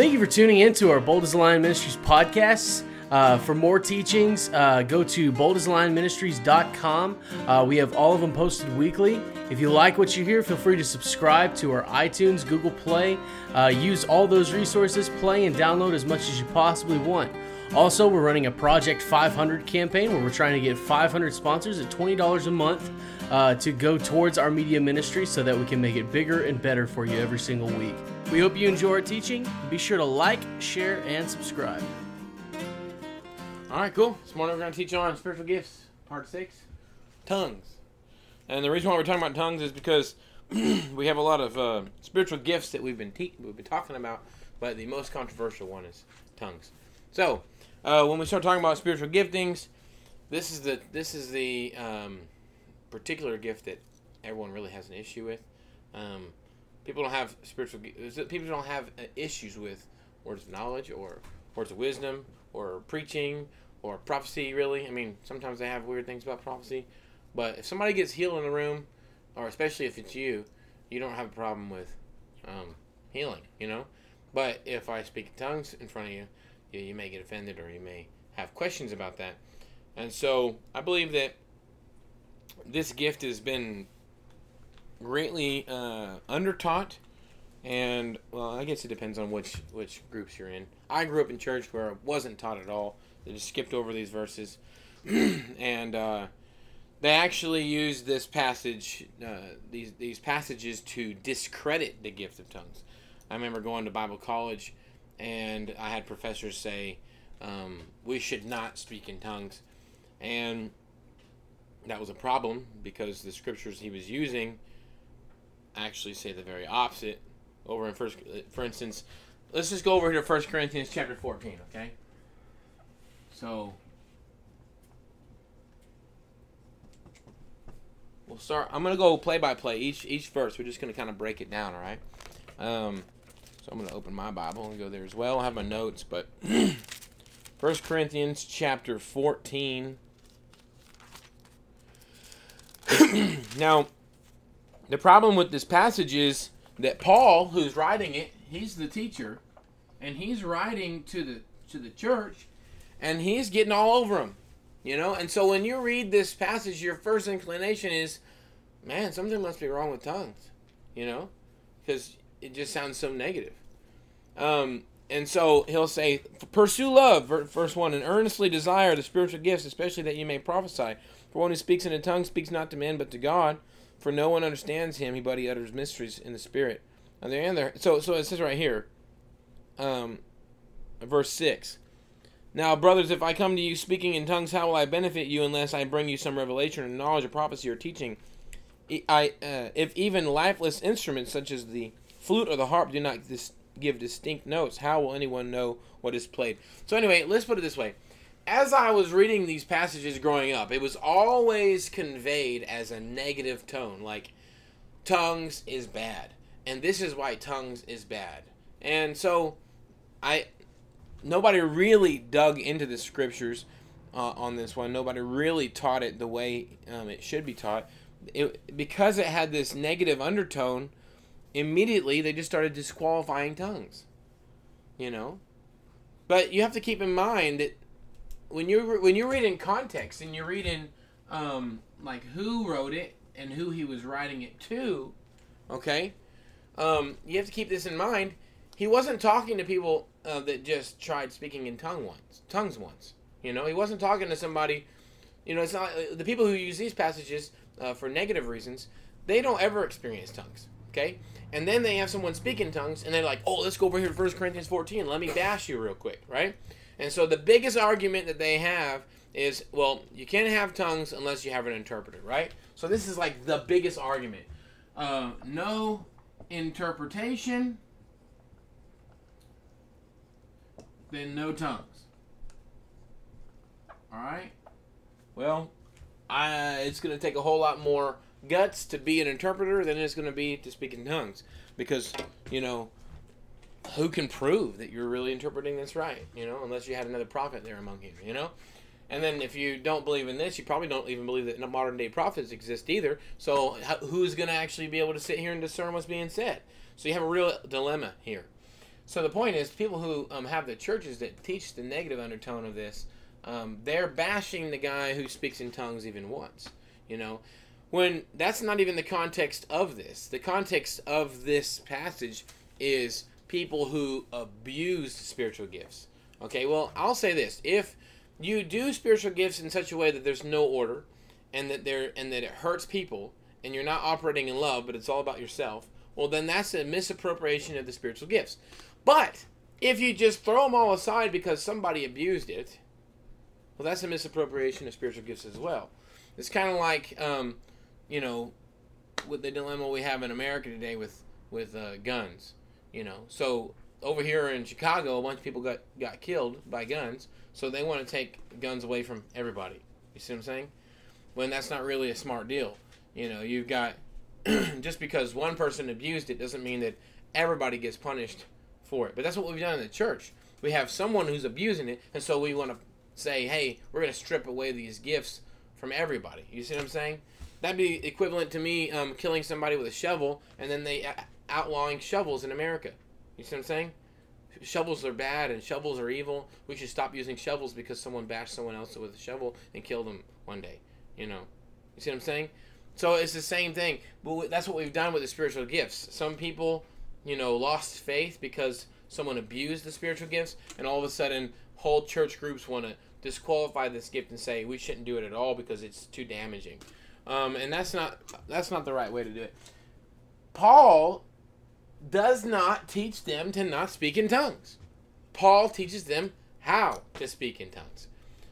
Thank you for tuning in to our Bold as Ministries podcasts. Uh, for more teachings, uh, go to boldasLionMinistries.com. Uh, we have all of them posted weekly. If you like what you hear, feel free to subscribe to our iTunes, Google Play. Uh, use all those resources, play and download as much as you possibly want. Also, we're running a Project 500 campaign where we're trying to get 500 sponsors at $20 a month uh, to go towards our media ministry so that we can make it bigger and better for you every single week. We hope you enjoy our teaching. Be sure to like, share, and subscribe. All right, cool. This morning we're going to teach on spiritual gifts, part six, tongues. And the reason why we're talking about tongues is because we have a lot of uh, spiritual gifts that we've been te- we've been talking about, but the most controversial one is tongues. So, uh, when we start talking about spiritual giftings, this is the this is the um, particular gift that everyone really has an issue with. Um, people don't have spiritual people don't have uh, issues with words of knowledge or words of wisdom or preaching or prophecy really? I mean sometimes they have weird things about prophecy but if somebody gets healed in the room or especially if it's you you don't have a problem with um, healing you know? But if i speak in tongues in front of you, you you may get offended or you may have questions about that. And so i believe that this gift has been greatly uh, undertaught. And well i guess it depends on which which groups you're in. I grew up in church where it wasn't taught at all. They just skipped over these verses. And uh, they actually used this passage uh, these these passages to discredit the gift of tongues. I remember going to bible college and i had professors say um, we should not speak in tongues. And that was a problem because the scriptures he was using actually say the very opposite over in first for instance let's just go over here to First Corinthians chapter 14 okay? So we'll start I'm gonna go play by play. Each each verse we're just gonna kind of break it down all right? Um, so I'm gonna open my Bible and go there as well. I have my notes but First Corinthians chapter 14 now the problem with this passage is that Paul, who's writing it, he's the teacher, and he's writing to the to the church, and he's getting all over them, you know. And so when you read this passage, your first inclination is, man, something must be wrong with tongues, you know, because it just sounds so negative. Um, and so he'll say, pursue love, verse one, and earnestly desire the spiritual gifts, especially that you may prophesy. For one who speaks in a tongue speaks not to men but to God for no one understands him, he but he utters mysteries in the spirit. On the other, so so it says right here, um, verse six. Now, brothers, if I come to you speaking in tongues, how will I benefit you unless I bring you some revelation or knowledge or prophecy or teaching? I, uh, if even lifeless instruments such as the flute or the harp do not dis- give distinct notes, how will anyone know what is played? So, anyway, let's put it this way as I was reading these passages growing up, it was always conveyed as a negative tone, like tongues is bad, and this is why tongues is bad. And so, I nobody really dug into the scriptures uh, on this one. Nobody really taught it the way um, it should be taught. It, because it had this negative undertone, immediately they just started disqualifying tongues. You know, but you have to keep in mind that when you when you read in context and you read in um, like who wrote it and who he was writing it to, okay, um, you have to keep this in mind. He wasn't talking to people uh, that just tried speaking in tongue once, tongues once. You know, he wasn't talking to somebody. You know, it's not uh, the people who use these passages uh, for negative reasons. They don't ever experience tongues. Okay, and then they have someone speak in tongues, and they're like, "Oh, let's go over here to 1 Corinthians 14. Let me bash you real quick, right?" And so the biggest argument that they have is, well, you can't have tongues unless you have an interpreter, right? So this is like the biggest argument. Uh, no interpretation, then no tongues. All right. Well, I, it's going to take a whole lot more guts to be an interpreter than it's going to be to speak in tongues, because you know who can prove that you're really interpreting this right? You know, unless you had another prophet there among you. You know, and then if you don't believe in this, you probably don't even believe that modern day prophets exist either. So who's going to actually be able to sit here and discern what's being said? So you have a real dilemma here. So the point is, people who um, have the churches that teach the negative undertone of this, um, they're bashing the guy who speaks in tongues even once. You know, when that's not even the context of this. The context of this passage is people who abuse spiritual gifts. Okay, well, I'll say this: if you do spiritual gifts in such a way that there's no order, and that there and that it hurts people, and you're not operating in love, but it's all about yourself, well, then that's a misappropriation of the spiritual gifts. But if you just throw them all aside because somebody abused it, well, that's a misappropriation of spiritual gifts as well. It's kind of like, um, you know, with the dilemma we have in America today with with uh, guns. You know, so over here in Chicago, a bunch of people got got killed by guns, so they want to take guns away from everybody. You see what I'm saying? When that's not really a smart deal. You know, you've got just because one person abused it doesn't mean that everybody gets punished for it. But that's what we've done in the church. We have someone who's abusing it, and so we want to say, hey, we're going to strip away these gifts from everybody. You see what I'm saying? That'd be equivalent to me um, killing somebody with a shovel and then they uh, outlawing shovels in America. You see what I'm saying? Shovels are bad and shovels are evil. We should stop using shovels because someone bashed someone else with a shovel and killed them one day. You know? You see what I'm saying? So it's the same thing. But that's what we've done with the spiritual gifts. Some people, you know, lost faith because someone abused the spiritual gifts, and all of a sudden, whole church groups want to disqualify this gift and say we shouldn't do it at all because it's too damaging. Um, and that's not that's not the right way to do it. Paul does not teach them to not speak in tongues. Paul teaches them how to speak in tongues.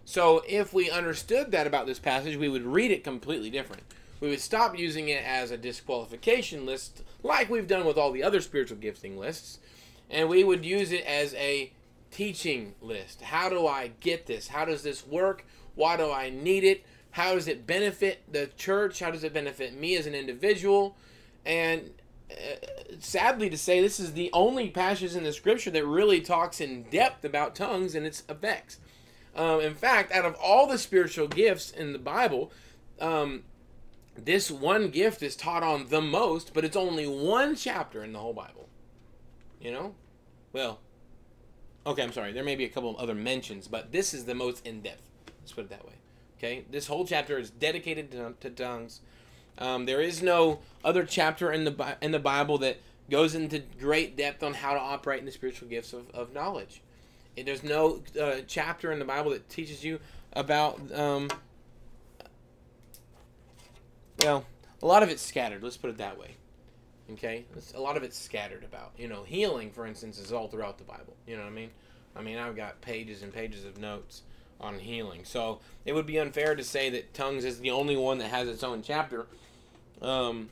So if we understood that about this passage, we would read it completely different. We would stop using it as a disqualification list, like we've done with all the other spiritual gifting lists, and we would use it as a teaching list. How do I get this? How does this work? Why do I need it? How does it benefit the church? How does it benefit me as an individual? And sadly to say, this is the only passage in the scripture that really talks in depth about tongues and its effects. Um, in fact, out of all the spiritual gifts in the Bible, um, this one gift is taught on the most, but it's only one chapter in the whole Bible. You know? Well, okay, I'm sorry. There may be a couple of other mentions, but this is the most in depth. Let's put it that way. Okay? This whole chapter is dedicated to, to tongues. Um, there is no other chapter in the in the Bible that goes into great depth on how to operate in the spiritual gifts of, of knowledge. And there's no uh, chapter in the Bible that teaches you about um, well, a lot of it's scattered. Let's put it that way. Okay, it's, a lot of it's scattered about. You know, healing, for instance, is all throughout the Bible. You know what I mean? I mean, I've got pages and pages of notes on healing. So it would be unfair to say that tongues is the only one that has its own chapter. Um,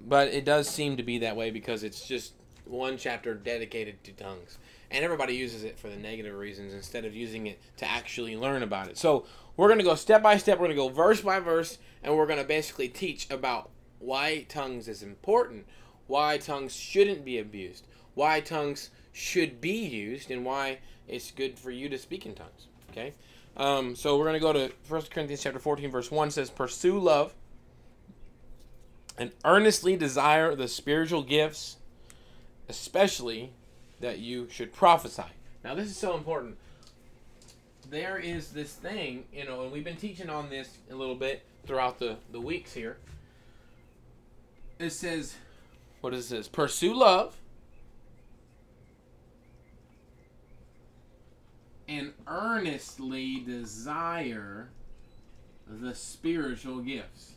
but it does seem to be that way because it's just one chapter dedicated to tongues. And everybody uses it for the negative reasons instead of using it to actually learn about it. So we're going to go step by step. We're going to go verse by verse. And we're going to basically teach about why tongues is important, why tongues shouldn't be abused, why tongues should be used, and why it's good for you to speak in tongues. Okay? Um, so we're going to go to 1 Corinthians chapter 14, verse 1 says, Pursue love and earnestly desire the spiritual gifts, especially that you should prophesy. Now, this is so important. There is this thing, you know, and we've been teaching on this a little bit throughout the, the weeks here. It says, what is this? Pursue love and earnestly desire the spiritual gifts.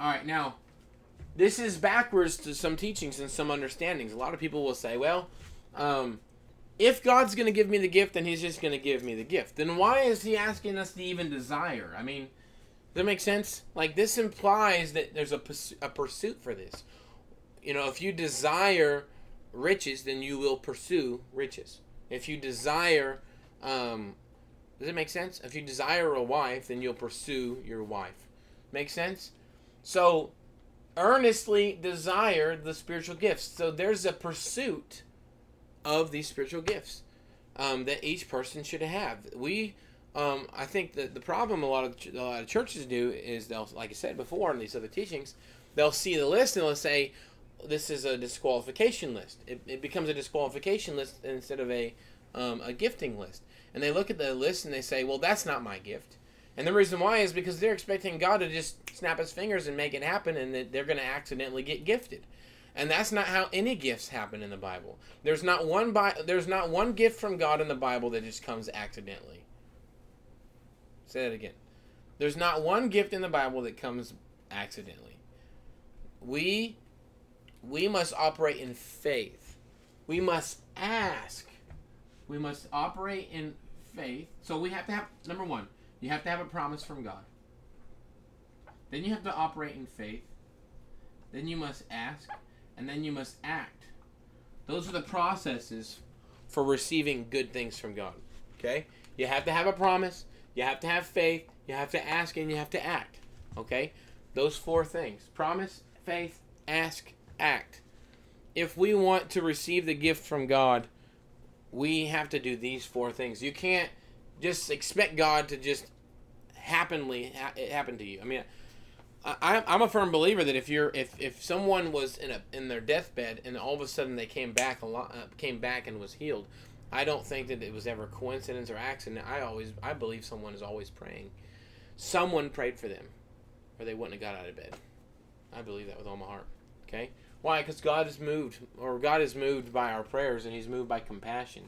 All right, now this is backwards to some teachings and some understandings. A lot of people will say, well, um, if God's going to give me the gift, then He's just going to give me the gift. Then why is He asking us to even desire? I mean, does that make sense? Like, this implies that there's a, a pursuit for this. You know, if you desire riches, then you will pursue riches. If you desire, um, does it make sense? If you desire a wife, then you'll pursue your wife. Make sense? So, earnestly desire the spiritual gifts. So, there's a pursuit of these spiritual gifts um, that each person should have. We um, I think that the problem a lot of a lot of churches do is they'll, like I said before in these other teachings, they'll see the list and they'll say, "This is a disqualification list." It, it becomes a disqualification list instead of a um, a gifting list. And they look at the list and they say, "Well, that's not my gift." And the reason why is because they're expecting God to just snap His fingers and make it happen, and that they're going to accidentally get gifted. And that's not how any gifts happen in the Bible. There's not one Bi- there's not one gift from God in the Bible that just comes accidentally. Say that again. There's not one gift in the Bible that comes accidentally. We we must operate in faith. We must ask. We must operate in faith. So we have to have number 1, you have to have a promise from God. Then you have to operate in faith. Then you must ask, and then you must act. Those are the processes for receiving good things from God. Okay? You have to have a promise, you have to have faith, you have to ask, and you have to act. Okay? Those four things promise, faith, ask, act. If we want to receive the gift from God, we have to do these four things. You can't just expect God to just happenly ha- it happen to you. I mean, I, I'm a firm believer that if you're if, if someone was in a in their deathbed and all of a sudden they came back a lot uh, came back and was healed, I don't think that it was ever coincidence or accident. I always I believe someone is always praying. Someone prayed for them, or they wouldn't have got out of bed. I believe that with all my heart. Okay, why? Because God is moved, or God is moved by our prayers, and He's moved by compassion.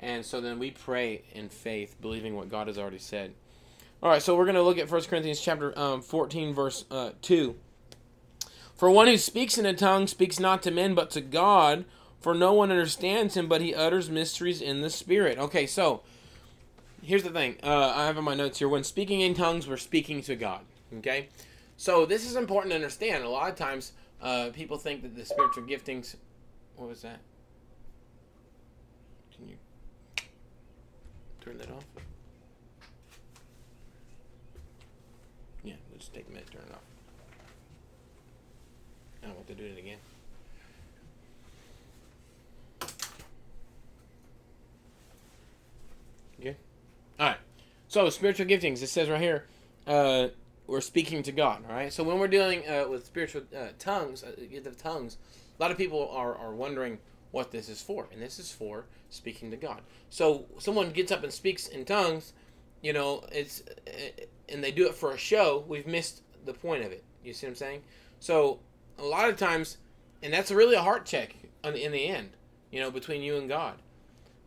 And so then we pray in faith, believing what God has already said. All right, so we're going to look at 1 Corinthians chapter um, 14, verse uh, 2. For one who speaks in a tongue speaks not to men, but to God, for no one understands him, but he utters mysteries in the Spirit. Okay, so here's the thing. Uh, I have in my notes here. When speaking in tongues, we're speaking to God. Okay? So this is important to understand. A lot of times, uh, people think that the spiritual giftings. What was that? Can you turn that off? Yeah, let's take a minute turn it off. I don't want to do it again. Okay. All right. So spiritual giftings. It says right here, uh, we're speaking to God. All right. So when we're dealing uh, with spiritual uh, tongues, uh, tongues, a lot of people are are wondering what this is for, and this is for speaking to God. So someone gets up and speaks in tongues, you know, it's uh, and they do it for a show. We've missed the point of it. You see what I'm saying? So a lot of times, and that's really a heart check in the end. You know, between you and God.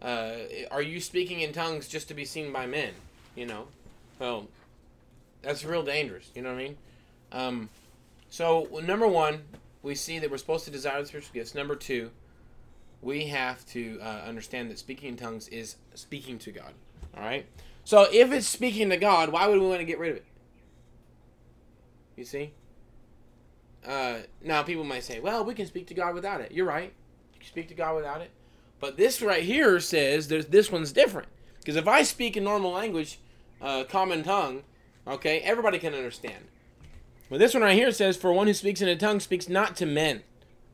Uh, are you speaking in tongues just to be seen by men? You know, well, that's real dangerous. You know what I mean? Um, so number one, we see that we're supposed to desire the spiritual gifts. Number two, we have to uh, understand that speaking in tongues is speaking to God. All right. So if it's speaking to God, why would we want to get rid of it? You see. Uh, now people might say, "Well, we can speak to God without it." You're right. You can speak to God without it. But this right here says there's this one's different because if I speak in normal language, uh, common tongue, okay, everybody can understand. But this one right here says, "For one who speaks in a tongue speaks not to men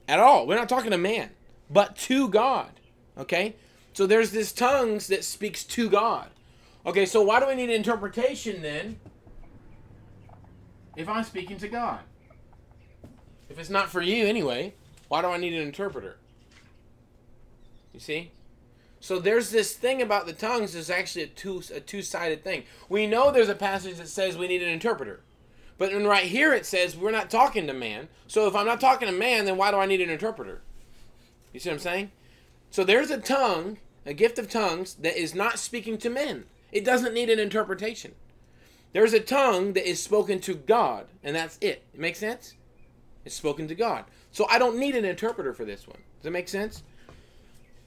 at all." We're not talking to man, but to God. Okay, so there's this tongues that speaks to God. Okay, so why do we need interpretation then? If I'm speaking to God, if it's not for you anyway, why do I need an interpreter? You see? So there's this thing about the tongues is actually a two a two sided thing. We know there's a passage that says we need an interpreter, but then right here it says we're not talking to man. So if I'm not talking to man, then why do I need an interpreter? You see what I'm saying? So there's a tongue, a gift of tongues that is not speaking to men. It doesn't need an interpretation. There's a tongue that is spoken to God, and that's it. It makes sense? It's spoken to God. So I don't need an interpreter for this one. Does that make sense?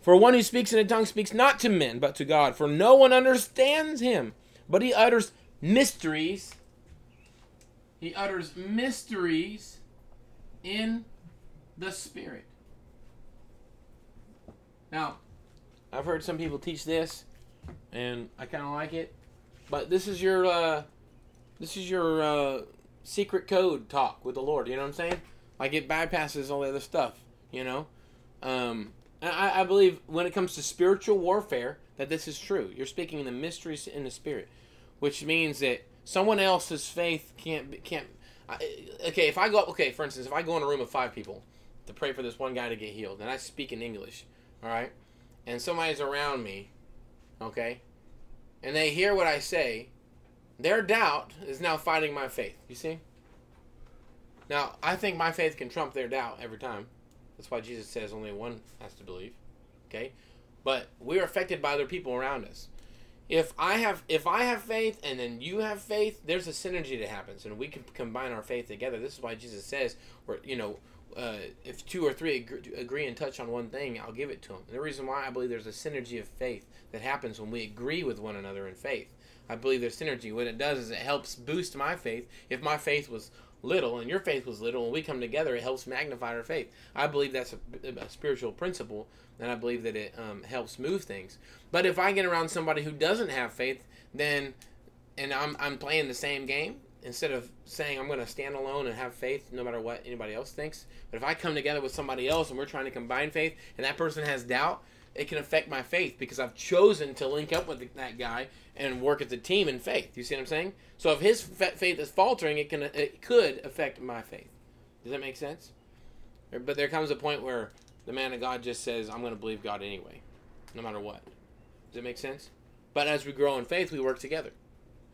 For one who speaks in a tongue speaks not to men, but to God. For no one understands him, but he utters mysteries. He utters mysteries in the Spirit. Now, I've heard some people teach this, and I kind of like it. But this is your uh, this is your uh, secret code talk with the Lord. You know what I'm saying? Like it bypasses all the other stuff. You know, um, I, I believe when it comes to spiritual warfare that this is true. You're speaking in the mysteries in the spirit, which means that someone else's faith can't can't. Okay, if I go okay, for instance, if I go in a room of five people to pray for this one guy to get healed, and I speak in English, all right, and somebody's around me, okay, and they hear what I say, their doubt is now fighting my faith. You see? Now, I think my faith can trump their doubt every time. That's why Jesus says only one has to believe. Okay? But we're affected by other people around us. If I have if I have faith and then you have faith, there's a synergy that happens and we can combine our faith together. This is why Jesus says, or you know, uh, if two or three agree, agree and touch on one thing, I'll give it to them. And the reason why I believe there's a synergy of faith that happens when we agree with one another in faith. I believe there's synergy. What it does is it helps boost my faith. If my faith was little and your faith was little, when we come together, it helps magnify our faith. I believe that's a, a spiritual principle, and I believe that it um, helps move things. But if I get around somebody who doesn't have faith, then and I'm I'm playing the same game instead of saying I'm going to stand alone and have faith no matter what anybody else thinks. But if I come together with somebody else and we're trying to combine faith, and that person has doubt, it can affect my faith because I've chosen to link up with that guy and work as a team in faith. You see what I'm saying? So if his faith is faltering, it can it could affect my faith. Does that make sense? But there comes a point where the man of God just says, "I'm going to believe God anyway, no matter what." Does that make sense? But as we grow in faith, we work together.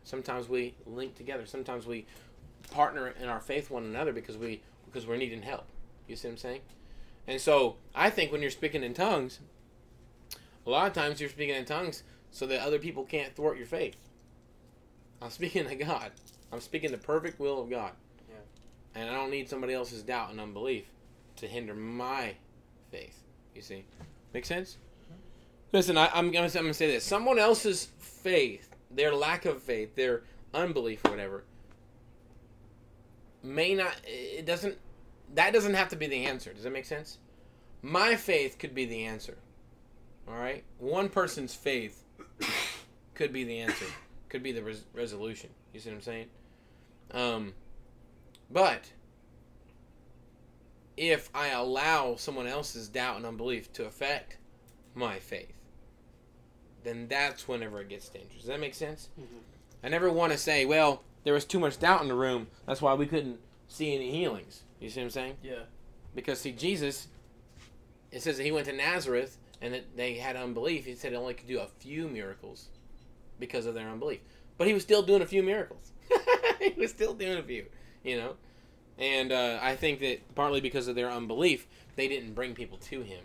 Sometimes we link together. Sometimes we partner in our faith one another because we because we're needing help. You see what I'm saying? And so I think when you're speaking in tongues, a lot of times you're speaking in tongues so that other people can't thwart your faith. I'm speaking to God. I'm speaking the perfect will of God. Yeah. And I don't need somebody else's doubt and unbelief to hinder my faith. You see? Make sense? Mm-hmm. Listen, I, am going to say this. Someone else's faith, their lack of faith, their unbelief or whatever, may not, it doesn't, that doesn't have to be the answer. Does that make sense? My faith could be the answer. All right? One person's faith could be the answer, could be the res- resolution. You see what I'm saying? Um, but if I allow someone else's doubt and unbelief to affect my faith, then that's whenever it gets dangerous. Does that make sense? Mm-hmm. I never want to say, well, there was too much doubt in the room. That's why we couldn't see any healings. You see what I'm saying? Yeah. Because, see, Jesus, it says that he went to Nazareth and that they had unbelief. He said he only could do a few miracles because of their unbelief. But he was still doing a few miracles. he was still doing a few, you know? And uh, I think that partly because of their unbelief, they didn't bring people to him.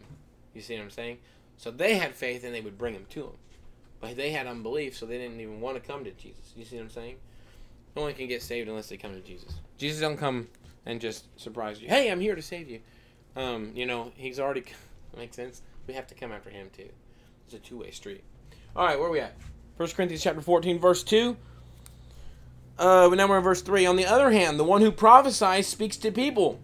You see what I'm saying? So they had faith and they would bring them to him. But they had unbelief, so they didn't even want to come to Jesus. You see what I'm saying? No one can get saved unless they come to Jesus. Jesus don't come and just surprise you. Hey, I'm here to save you. Um, you know, he's already makes sense. We have to come after him too. It's a two-way street. All right, where are we at? 1 Corinthians chapter 14, verse 2. Uh, now we're in verse 3. On the other hand, the one who prophesies speaks to people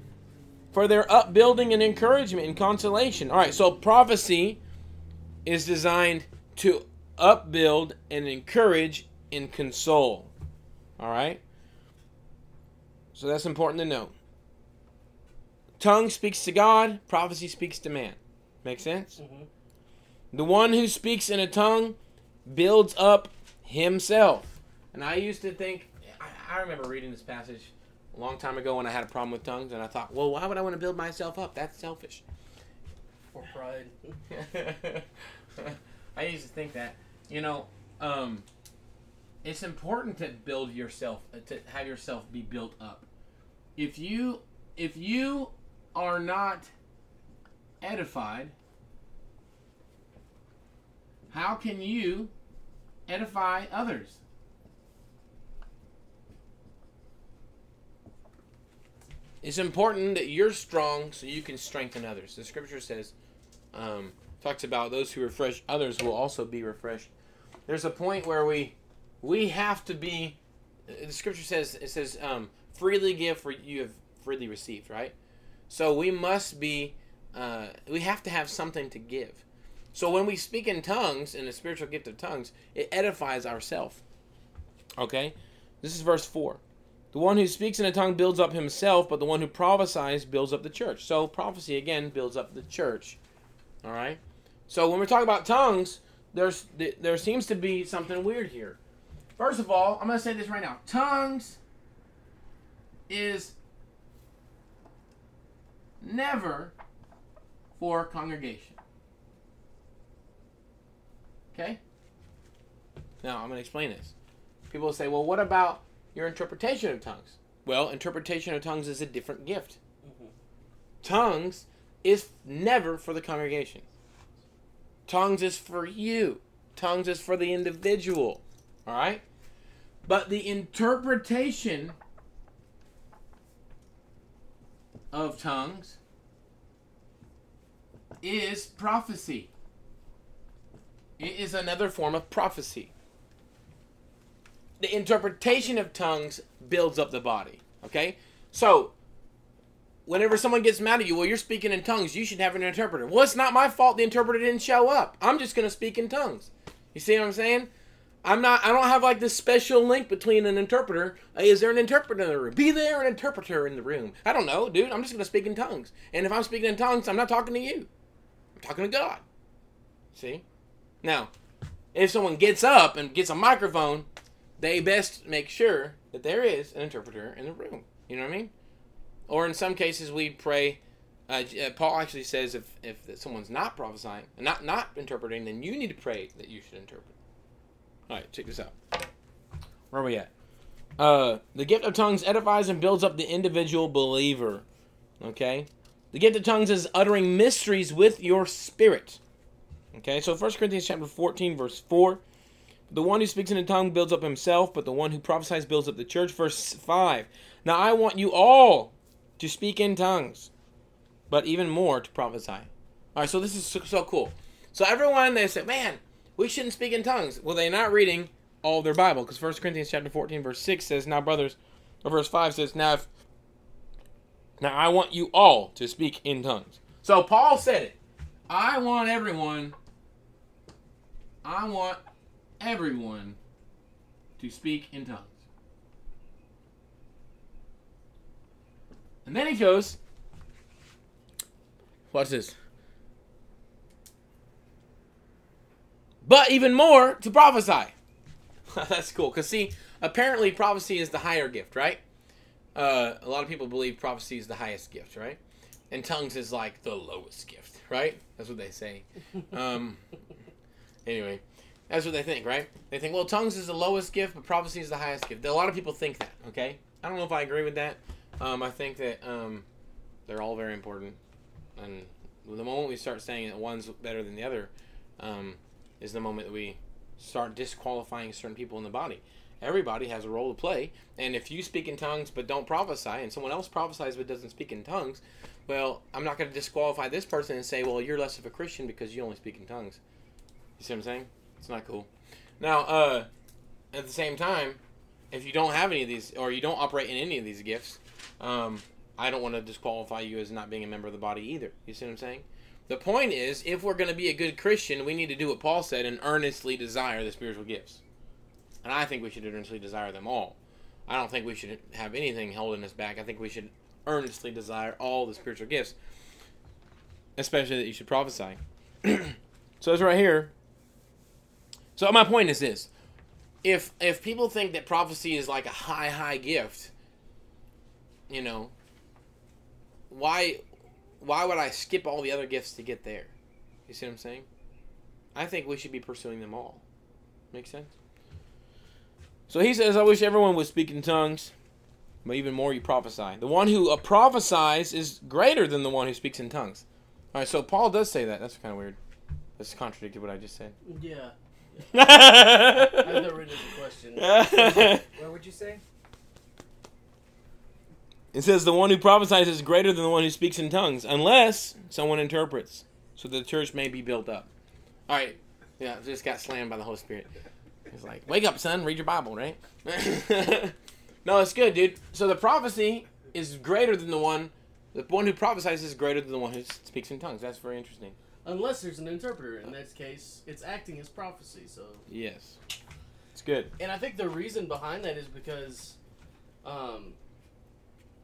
for their upbuilding and encouragement and consolation. All right, so prophecy is designed to upbuild and encourage and console. All right? So that's important to know. Tongue speaks to God, prophecy speaks to man. Make sense? Mm-hmm. The one who speaks in a tongue builds up himself. And I used to think, I, I remember reading this passage a long time ago when I had a problem with tongues, and I thought, well, why would I want to build myself up? That's selfish. Or pride. I used to think that. You know, um, it's important to build yourself, uh, to have yourself be built up. If you, if you are not edified, how can you edify others? It's important that you're strong so you can strengthen others. The scripture says, um, talks about those who refresh others will also be refreshed. There's a point where we we have to be. The scripture says it says um, freely give for you have freely received, right? So we must be. Uh, we have to have something to give. So when we speak in tongues, in the spiritual gift of tongues, it edifies ourself. Okay, this is verse four. The one who speaks in a tongue builds up himself, but the one who prophesies builds up the church. So prophecy again builds up the church. All right. So when we're talking about tongues, there's there seems to be something weird here. First of all, I'm going to say this right now. Tongues is never for congregation. Okay? Now, I'm going to explain this. People say, well, what about your interpretation of tongues? Well, interpretation of tongues is a different gift. Mm-hmm. Tongues is never for the congregation. Tongues is for you. Tongues is for the individual. All right? But the interpretation of tongues is prophecy. It is another form of prophecy. The interpretation of tongues builds up the body. Okay? So, whenever someone gets mad at you, well, you're speaking in tongues, you should have an interpreter. Well, it's not my fault the interpreter didn't show up. I'm just going to speak in tongues. You see what I'm saying? I'm not. I don't have like this special link between an interpreter. Uh, is there an interpreter in the room? Be there an interpreter in the room? I don't know, dude. I'm just gonna speak in tongues. And if I'm speaking in tongues, I'm not talking to you. I'm talking to God. See? Now, if someone gets up and gets a microphone, they best make sure that there is an interpreter in the room. You know what I mean? Or in some cases, we pray. Uh, uh Paul actually says if if someone's not prophesying, not not interpreting, then you need to pray that you should interpret. All right, check this out. Where are we at? Uh, the gift of tongues edifies and builds up the individual believer. Okay? The gift of tongues is uttering mysteries with your spirit. Okay, so 1 Corinthians chapter 14, verse 4. The one who speaks in a tongue builds up himself, but the one who prophesies builds up the church. Verse 5. Now I want you all to speak in tongues, but even more to prophesy. All right, so this is so, so cool. So everyone, they say, man, we shouldn't speak in tongues. Well, they're not reading all their Bible because 1 Corinthians chapter 14 verse 6 says, "Now brothers," or verse 5 says, "Now if now I want you all to speak in tongues." So Paul said it. I want everyone I want everyone to speak in tongues. And then he goes, Watch this. but even more to prophesy. That's cool. Because, see, apparently prophecy is the higher gift, right? Uh, a lot of people believe prophecy is the highest gift, right? And tongues is like the lowest gift, right? That's what they say. Um, anyway, that's what they think, right? They think, well, tongues is the lowest gift, but prophecy is the highest gift. A lot of people think that, okay? I don't know if I agree with that. Um, I think that um, they're all very important. And the moment we start saying that one's better than the other, um, is the moment that we start disqualifying certain people in the body. Everybody has a role to play, and if you speak in tongues but don't prophesy, and someone else prophesies but doesn't speak in tongues, well, I'm not going to disqualify this person and say, well, you're less of a Christian because you only speak in tongues. You see what I'm saying? It's not cool. Now, uh, at the same time, if you don't have any of these, or you don't operate in any of these gifts, um, I don't want to disqualify you as not being a member of the body either. You see what I'm saying? The point is, if we're going to be a good Christian, we need to do what Paul said and earnestly desire the spiritual gifts. And I think we should earnestly desire them all. I don't think we should have anything holding us back. I think we should earnestly desire all the spiritual gifts, especially that you should prophesy. so it's right here. So my point is this: if if people think that prophecy is like a high high gift, you know, why why would I skip all the other gifts to get there? You see what I'm saying? I think we should be pursuing them all. Make sense? So he says, I wish everyone would speak in tongues, but even more you prophesy. The one who uh, prophesies is greater than the one who speaks in tongues. All right, so Paul does say that. That's kind of weird. That's contradicted what I just said. Yeah. yeah. I've never written a question. what would you say? It says the one who prophesies is greater than the one who speaks in tongues, unless someone interprets, so the church may be built up. All right, yeah, just got slammed by the Holy Spirit. He's like, "Wake up, son! Read your Bible, right?" no, it's good, dude. So the prophecy is greater than the one. The one who prophesies is greater than the one who speaks in tongues. That's very interesting. Unless there's an interpreter. In that case, it's acting as prophecy. So yes, it's good. And I think the reason behind that is because um,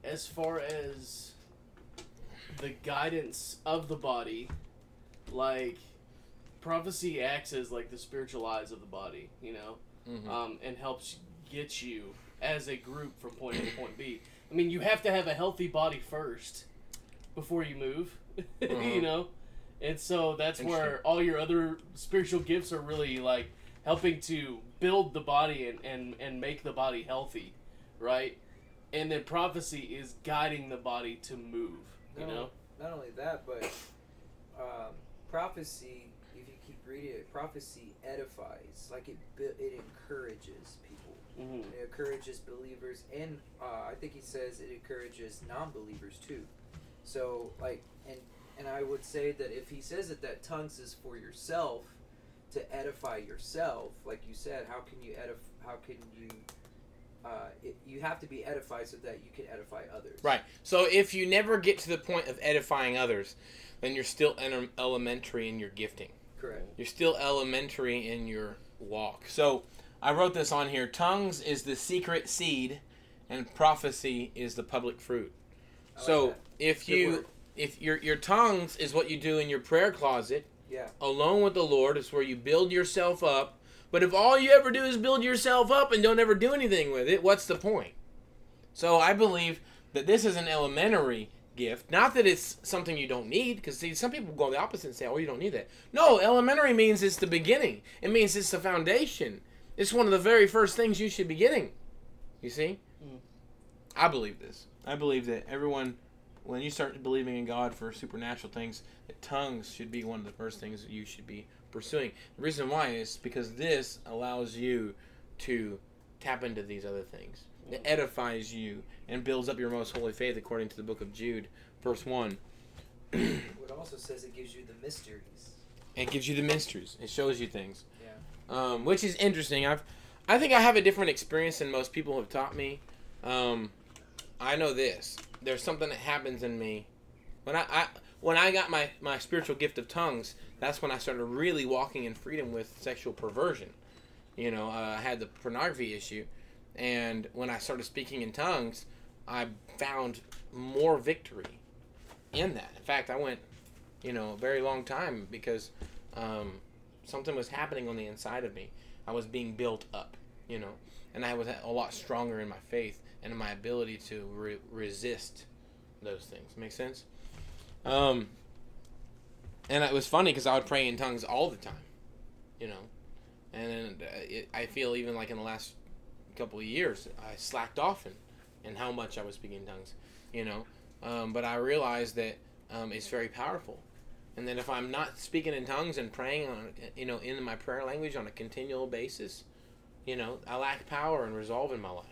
as far as the guidance of the body, like prophecy acts as like the spiritual eyes of the body, you know, Mhm. um, and helps get you as a group from point A to point B. I mean, you have to have a healthy body first before you move, Mhm. you know, and so that's where all your other spiritual gifts are really like helping to build the body and and, and make the body healthy, right? And then prophecy is guiding the body to move, you No. know. Not only that, but um, prophecy. If you keep reading it, prophecy edifies. Like it, it encourages people. hmm It encourages believers, and uh, I think he says it encourages non-believers too. So, like, and and I would say that if he says that that tongues is for yourself, to edify yourself, like you said, how can you edify? How can you? Uh, it, you have to be edified so that you can edify others. Right. So if you never get to the point of edifying others, then you're still en- elementary in your gifting. Correct. You're still elementary in your walk. So I wrote this on here. Tongues is the secret seed, and prophecy is the public fruit. Like so that. if Good you word. if your your tongues is what you do in your prayer closet, Yeah. alone with the Lord is where you build yourself up. But if all you ever do is build yourself up and don't ever do anything with it, what's the point? So I believe that this is an elementary gift. Not that it's something you don't need, because see, some people go the opposite and say, "Oh, you don't need that." No, elementary means it's the beginning. It means it's the foundation. It's one of the very first things you should be getting. You see? Mm. I believe this. I believe that everyone, when you start believing in God for supernatural things, that tongues should be one of the first things that you should be pursuing. The reason why is because this allows you to tap into these other things. It edifies you and builds up your most holy faith, according to the book of Jude, verse 1. It also says it gives you the mysteries. It gives you the mysteries. It shows you things. Yeah. um, which is interesting. I've, I think I have a different experience than most people have taught me. Um, I know this. There's something that happens in me when I, I when I got my my spiritual gift of tongues. That's when I started really walking in freedom with sexual perversion. You know, uh, I had the pornography issue, and when I started speaking in tongues, I found more victory in that. In fact, I went, you know, a very long time because um, something was happening on the inside of me. I was being built up, you know, and I was a lot stronger in my faith and in my ability to re- resist those things. Make sense? Um, and it was funny because I would pray in tongues all the time, you know, and uh, it, I feel even like in the last couple of years I slacked off in, in how much I was speaking in tongues, you know, um, but I realized that um, it's very powerful. And that if I'm not speaking in tongues and praying on, you know, in my prayer language on a continual basis, you know, I lack power and resolve in my life.